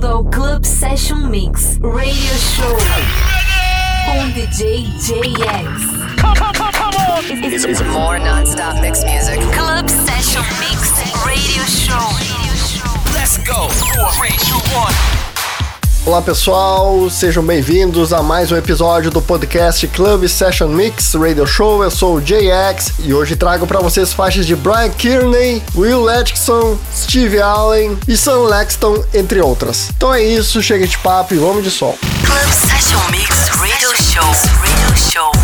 bem-vindo ao Club Session Mix Radio Show com DJ JX. Come, come, come, come on! It's, it's more non-stop mix music. Club Session Mix Radio Show. Let's go! Four, three, two, one. Olá pessoal, sejam bem-vindos a mais um episódio do podcast Club Session Mix Radio Show. Eu sou o JX e hoje trago para vocês faixas de Brian Kearney, Will Atkinson, Steve Allen e Sam Laxton, entre outras. Então é isso, chega de papo e vamos de som. Club Session Mix Radio Show. Radio Show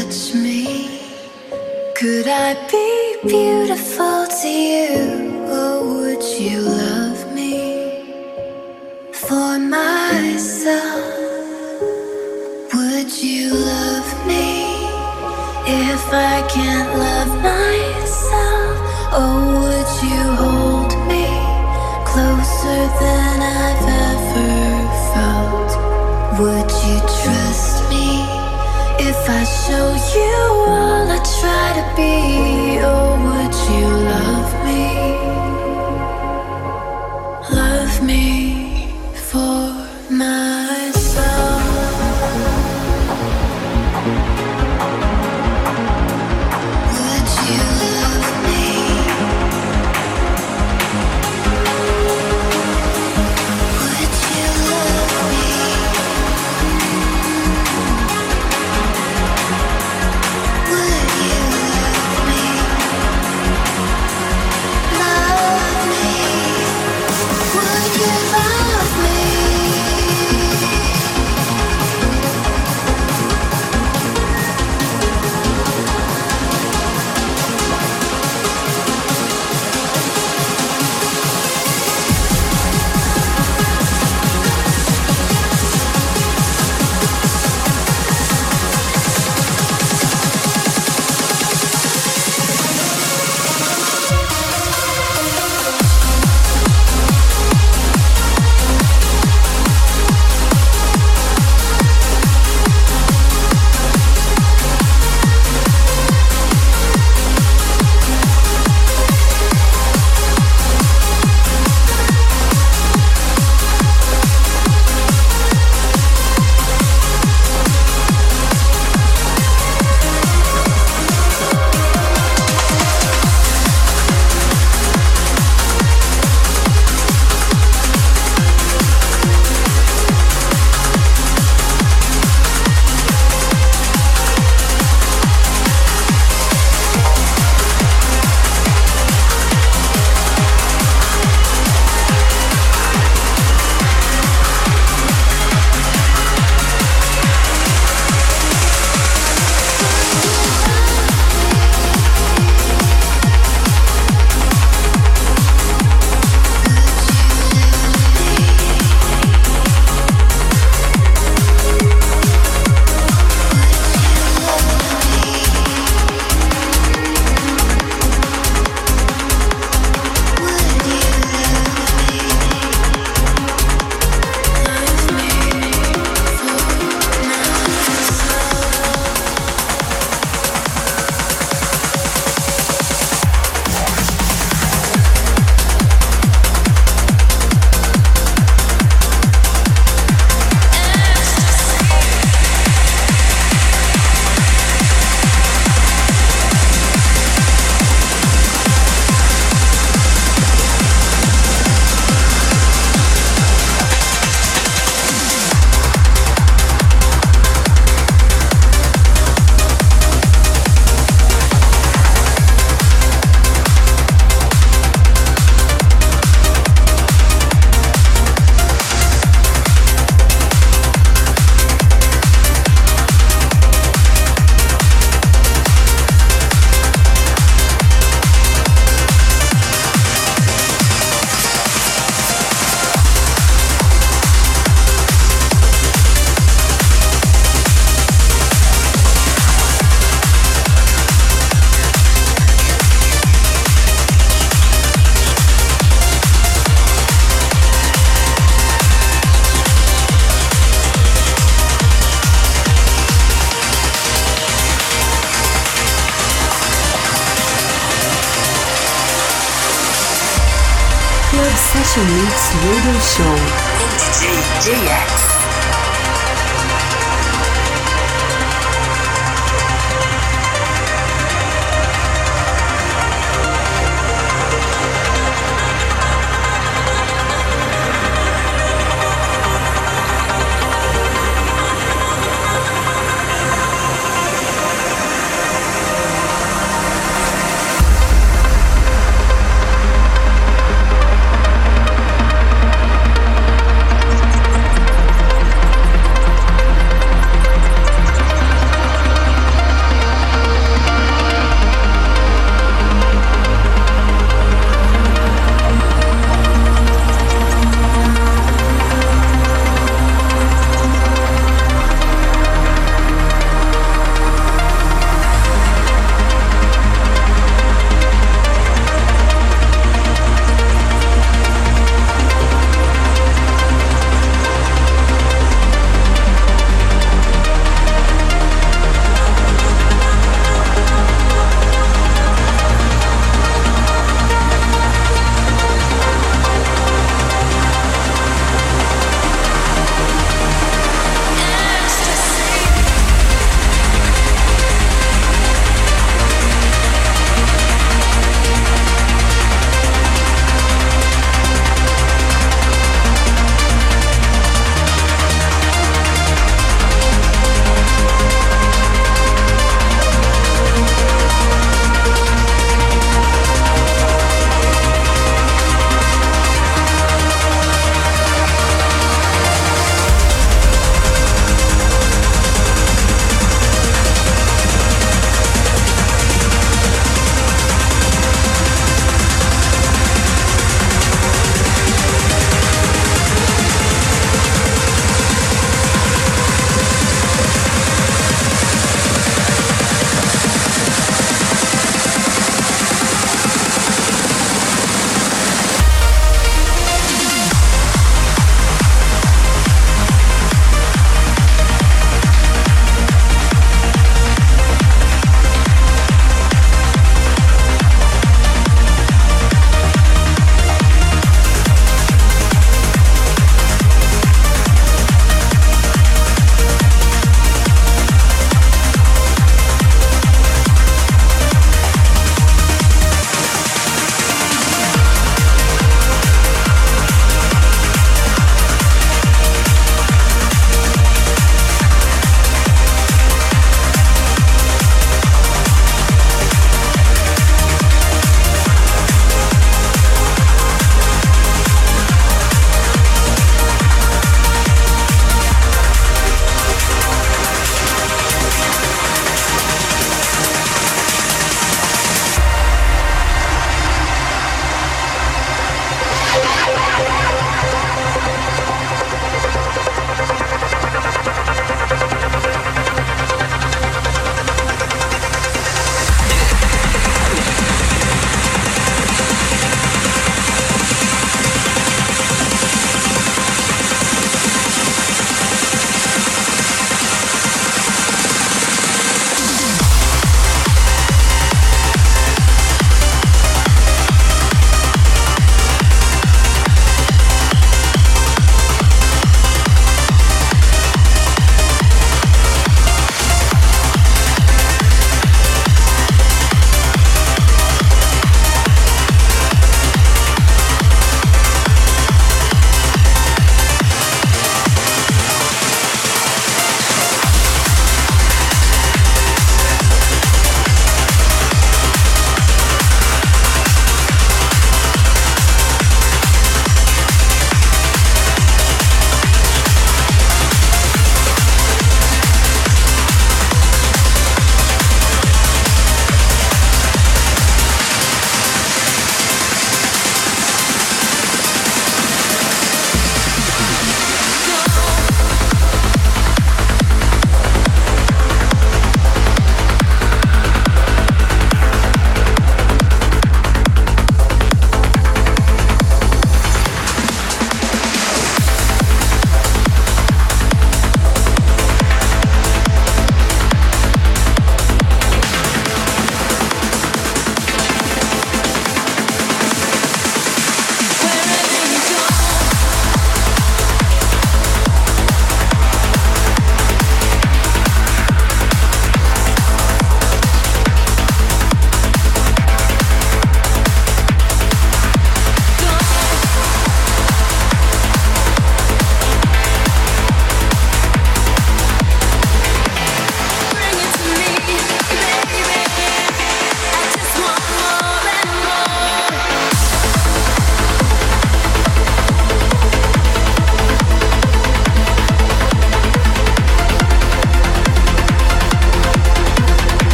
touch me? Could I be beautiful to you? Or would you love me for myself? Would you love me if I can't love myself? Or would you hold me closer than I've ever felt? Would you trust? I show you all I try to be, oh, would you love me? Session Mix Radio Show. DJ JX.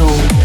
Radio